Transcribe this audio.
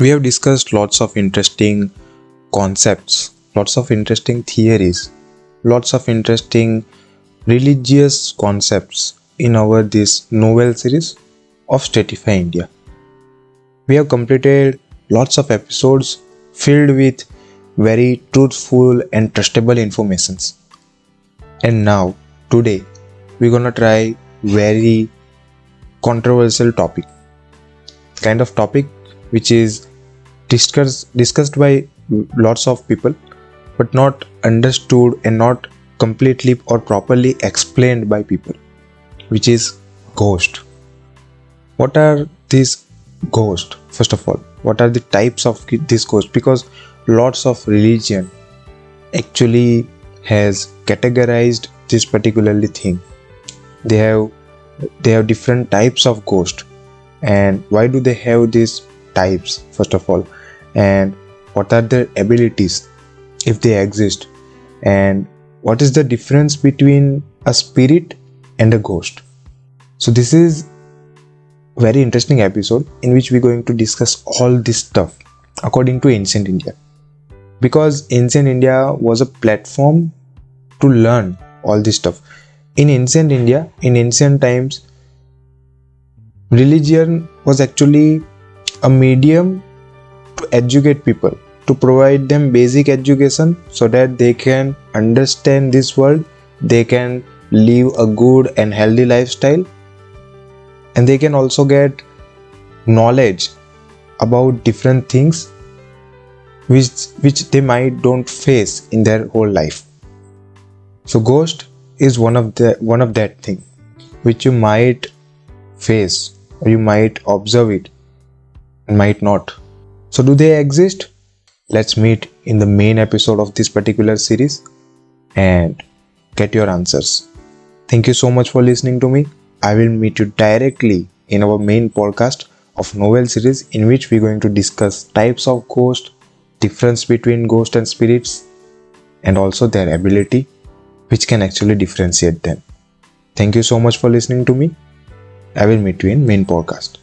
we have discussed lots of interesting concepts, lots of interesting theories, lots of interesting religious concepts in our this Knowell series of Statify India. We have completed lots of episodes filled with very truthful and trustable informations. And now today we're gonna try very controversial topic kind of topic which is discussed discussed by lots of people but not understood and not completely or properly explained by people which is ghost. What are these ghosts first of all what are the types of this ghost because lots of religion actually has categorized this particularly thing. They have they have different types of ghost. And why do they have these types first of all and what are their abilities if they exist and what is the difference between a spirit and a ghost. So this is very interesting episode in which we're going to discuss all this stuff according to ancient india. Because ancient india was a platform to learn all this stuff. In ancient india in ancient times religion was actually a medium to educate people to provide them basic education so that they can understand this world they can live a good and healthy lifestyle and they can also get knowledge about different things which which they might don't face in their whole life. So ghost is one of the one of that thing which you might face or you might observe it and might not so do they exist let's meet in the main episode of this particular series and get your answers thank you so much for listening to me I will meet you directly in our main podcast of Knowell series in which we're going to discuss types of ghost, difference between ghost and spirits, and also their ability, which can actually differentiate them. Thank you so much for listening to me. I will meet you in main podcast.